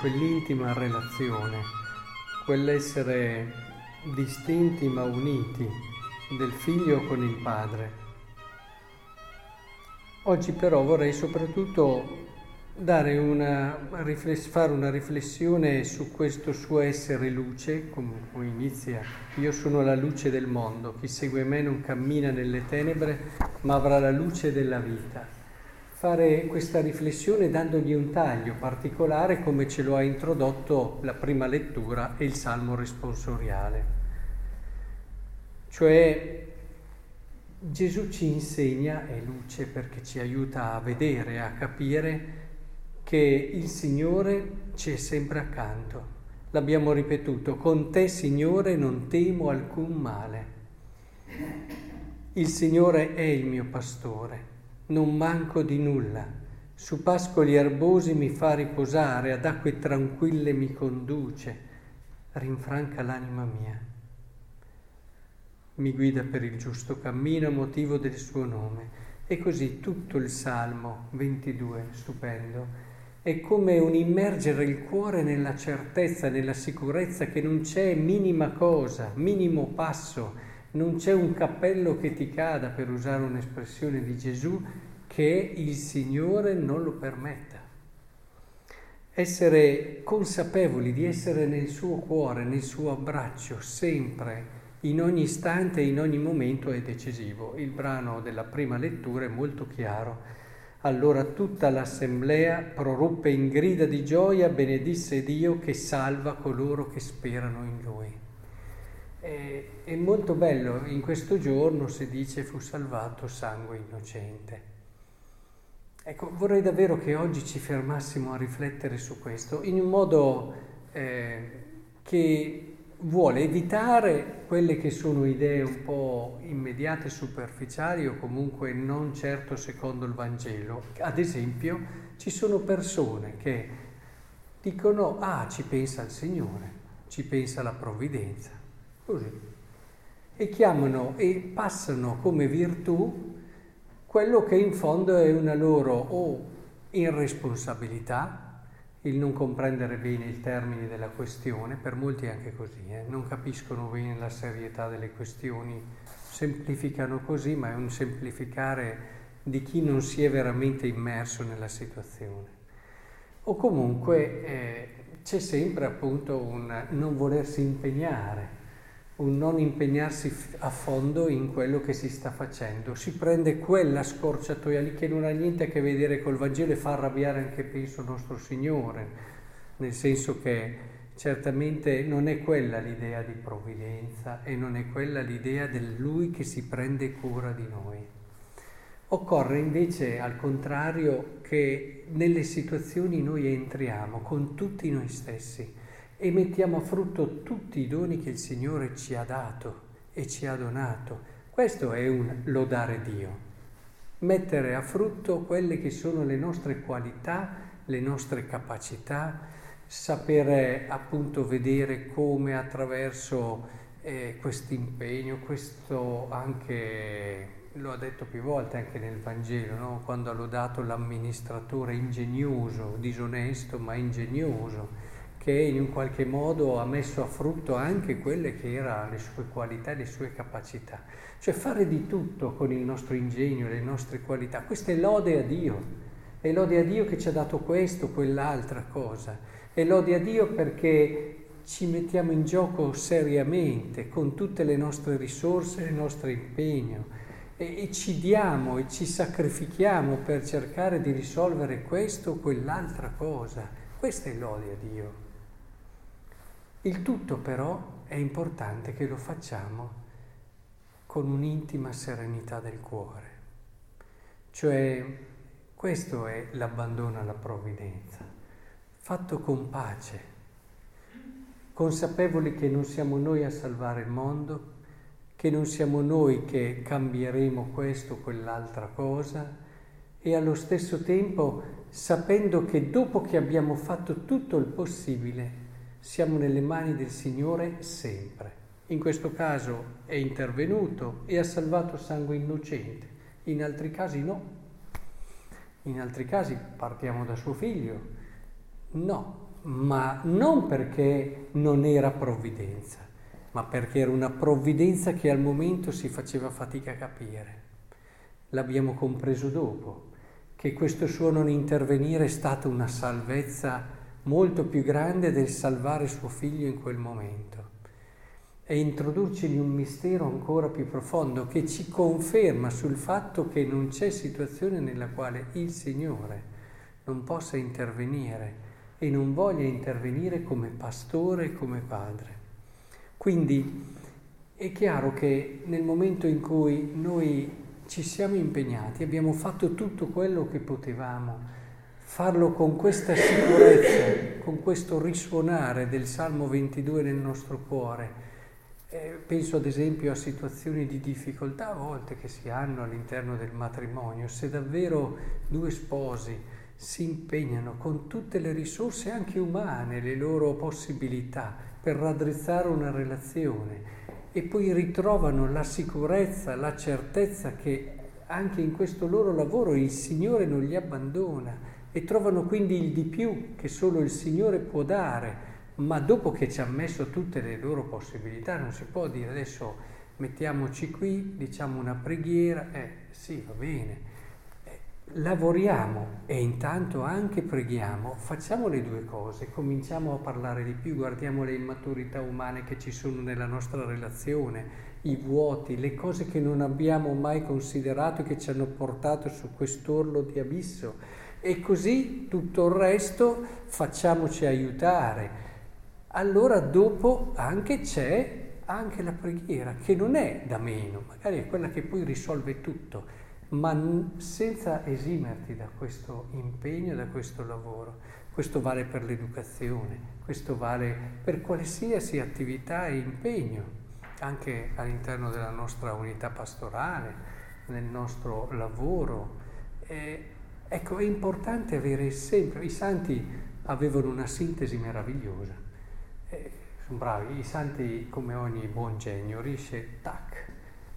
quell'intima relazione, quell'essere distinti ma uniti del figlio con il padre. Oggi però vorrei soprattutto una, fare una riflessione su questo suo essere luce, come inizia, io sono la luce del mondo, chi segue me non cammina nelle tenebre, ma avrà la luce della vita. Fare questa riflessione dandogli un taglio particolare come ce lo ha introdotto la prima lettura e il Salmo responsoriale. Cioè Gesù ci insegna, è luce perché ci aiuta a vedere, a capire che il Signore ci è sempre accanto. L'abbiamo ripetuto, con te Signore non temo alcun male. Il Signore è il mio pastore, non manco di nulla. Su pascoli erbosi mi fa riposare, ad acque tranquille mi conduce, rinfranca l'anima mia. Mi guida per il giusto cammino a motivo del suo nome. E così tutto il Salmo 22, stupendo, è come un immergere il cuore nella certezza, nella sicurezza che non c'è minima cosa, minimo passo, non c'è un cappello che ti cada, per usare un'espressione di Gesù, che il Signore non lo permetta. Essere consapevoli di essere nel suo cuore, nel suo abbraccio, sempre, in ogni istante e in ogni momento è decisivo. Il brano della prima lettura è molto chiaro allora tutta l'assemblea proruppe in grida di gioia, benedisse Dio che salva coloro che sperano in Lui. È, è molto bello, in questo giorno si dice fu salvato sangue innocente. Ecco, vorrei davvero che oggi ci fermassimo a riflettere su questo in un modo eh, che vuole evitare quelle che sono idee un po' immediate, superficiali o comunque non certo secondo il Vangelo. Ad esempio, ci sono persone che dicono, ah, ci pensa il Signore, ci pensa la provvidenza, così. E chiamano e passano come virtù quello che in fondo è una loro o irresponsabilità, il non comprendere bene i termini della questione, per molti è anche così, eh? non capiscono bene la serietà delle questioni, semplificano così, ma è un semplificare di chi non si è veramente immerso nella situazione. O comunque eh, c'è sempre appunto un non volersi impegnare, un non impegnarsi a fondo in quello che si sta facendo. Si prende quella scorciatoia lì che non ha niente a che vedere col Vangelo e fa arrabbiare anche, penso, nostro Signore, nel senso che certamente non è quella l'idea di provvidenza e non è quella l'idea del Lui che si prende cura di noi. Occorre invece, al contrario, che nelle situazioni noi entriamo con tutti noi stessi e mettiamo a frutto tutti i doni che il Signore ci ha dato e ci ha donato. Questo è un lodare Dio, mettere a frutto quelle che sono le nostre qualità, le nostre capacità, sapere appunto vedere come attraverso eh, questo impegno, questo anche, lo ha detto più volte anche nel Vangelo, no? quando ha lodato l'amministratore ingegnoso, disonesto ma ingegnoso, che in un qualche modo ha messo a frutto anche quelle che erano le sue qualità le sue capacità. Cioè fare di tutto con il nostro ingegno, le nostre qualità. Questa è lode a Dio. È lode a Dio che ci ha dato questo, quell'altra cosa. È lode a Dio perché ci mettiamo in gioco seriamente con tutte le nostre risorse, il nostro impegno e, e ci diamo e ci sacrifichiamo per cercare di risolvere questo o quell'altra cosa. Questa è lode a Dio. Il tutto però è importante che lo facciamo con un'intima serenità del cuore. Cioè, questo è l'abbandono alla provvidenza, fatto con pace, consapevoli che non siamo noi a salvare il mondo, che non siamo noi che cambieremo questo o quell'altra cosa e allo stesso tempo sapendo che dopo che abbiamo fatto tutto il possibile siamo nelle mani del Signore sempre. In questo caso è intervenuto e ha salvato sangue innocente, in altri casi no. In altri casi partiamo da suo figlio. No, ma non perché non era provvidenza, ma perché era una provvidenza che al momento si faceva fatica a capire. L'abbiamo compreso dopo, che questo suo non intervenire è stata una salvezza molto più grande del salvare suo figlio in quel momento e introdurcigli un mistero ancora più profondo che ci conferma sul fatto che non c'è situazione nella quale il Signore non possa intervenire e non voglia intervenire come pastore e come padre. Quindi è chiaro che nel momento in cui noi ci siamo impegnati, abbiamo fatto tutto quello che potevamo, farlo con questa sicurezza, con questo risuonare del Salmo 22 nel nostro cuore, eh, penso ad esempio a situazioni di difficoltà a volte che si hanno all'interno del matrimonio. Se davvero due sposi si impegnano con tutte le risorse anche umane, le loro possibilità per raddrizzare una relazione e poi ritrovano la sicurezza, la certezza che anche in questo loro lavoro il Signore non li abbandona e trovano quindi il di più che solo il Signore può dare ma dopo che ci ha messo tutte le loro possibilità non si può dire adesso mettiamoci qui, diciamo una preghiera, eh sì va bene, eh, lavoriamo e intanto anche preghiamo, facciamo le due cose, cominciamo a parlare di più, guardiamo le immaturità umane che ci sono nella nostra relazione, i vuoti, le cose che non abbiamo mai considerato e che ci hanno portato su quest'orlo di abisso e così tutto il resto facciamoci aiutare allora dopo anche c'è anche la preghiera, che non è da meno, magari è quella che poi risolve tutto, ma senza esimerti da questo impegno, da questo lavoro. Questo vale per l'educazione, questo vale per qualsiasi attività e impegno, anche all'interno della nostra unità pastorale, nel nostro lavoro. Eh, ecco, è importante avere sempre, i santi avevano una sintesi meravigliosa eh, sono bravi, i santi come ogni buon genio riesce, tac,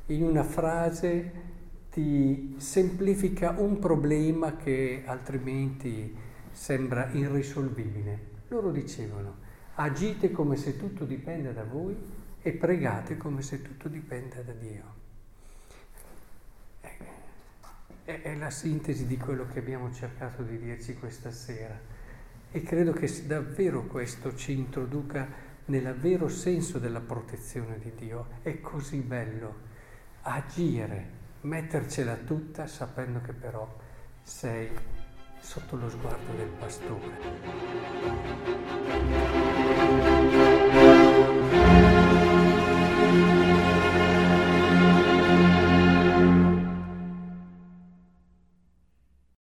in una frase ti semplifica un problema che altrimenti sembra irrisolvibile. Loro dicevano, agite come se tutto dipenda da voi e pregate come se tutto dipenda da Dio. Eh, è la sintesi di quello che abbiamo cercato di dirci questa sera. E credo che davvero questo ci introduca nel vero senso della protezione di Dio. È così bello agire, mettercela tutta sapendo che però sei sotto lo sguardo del pastore.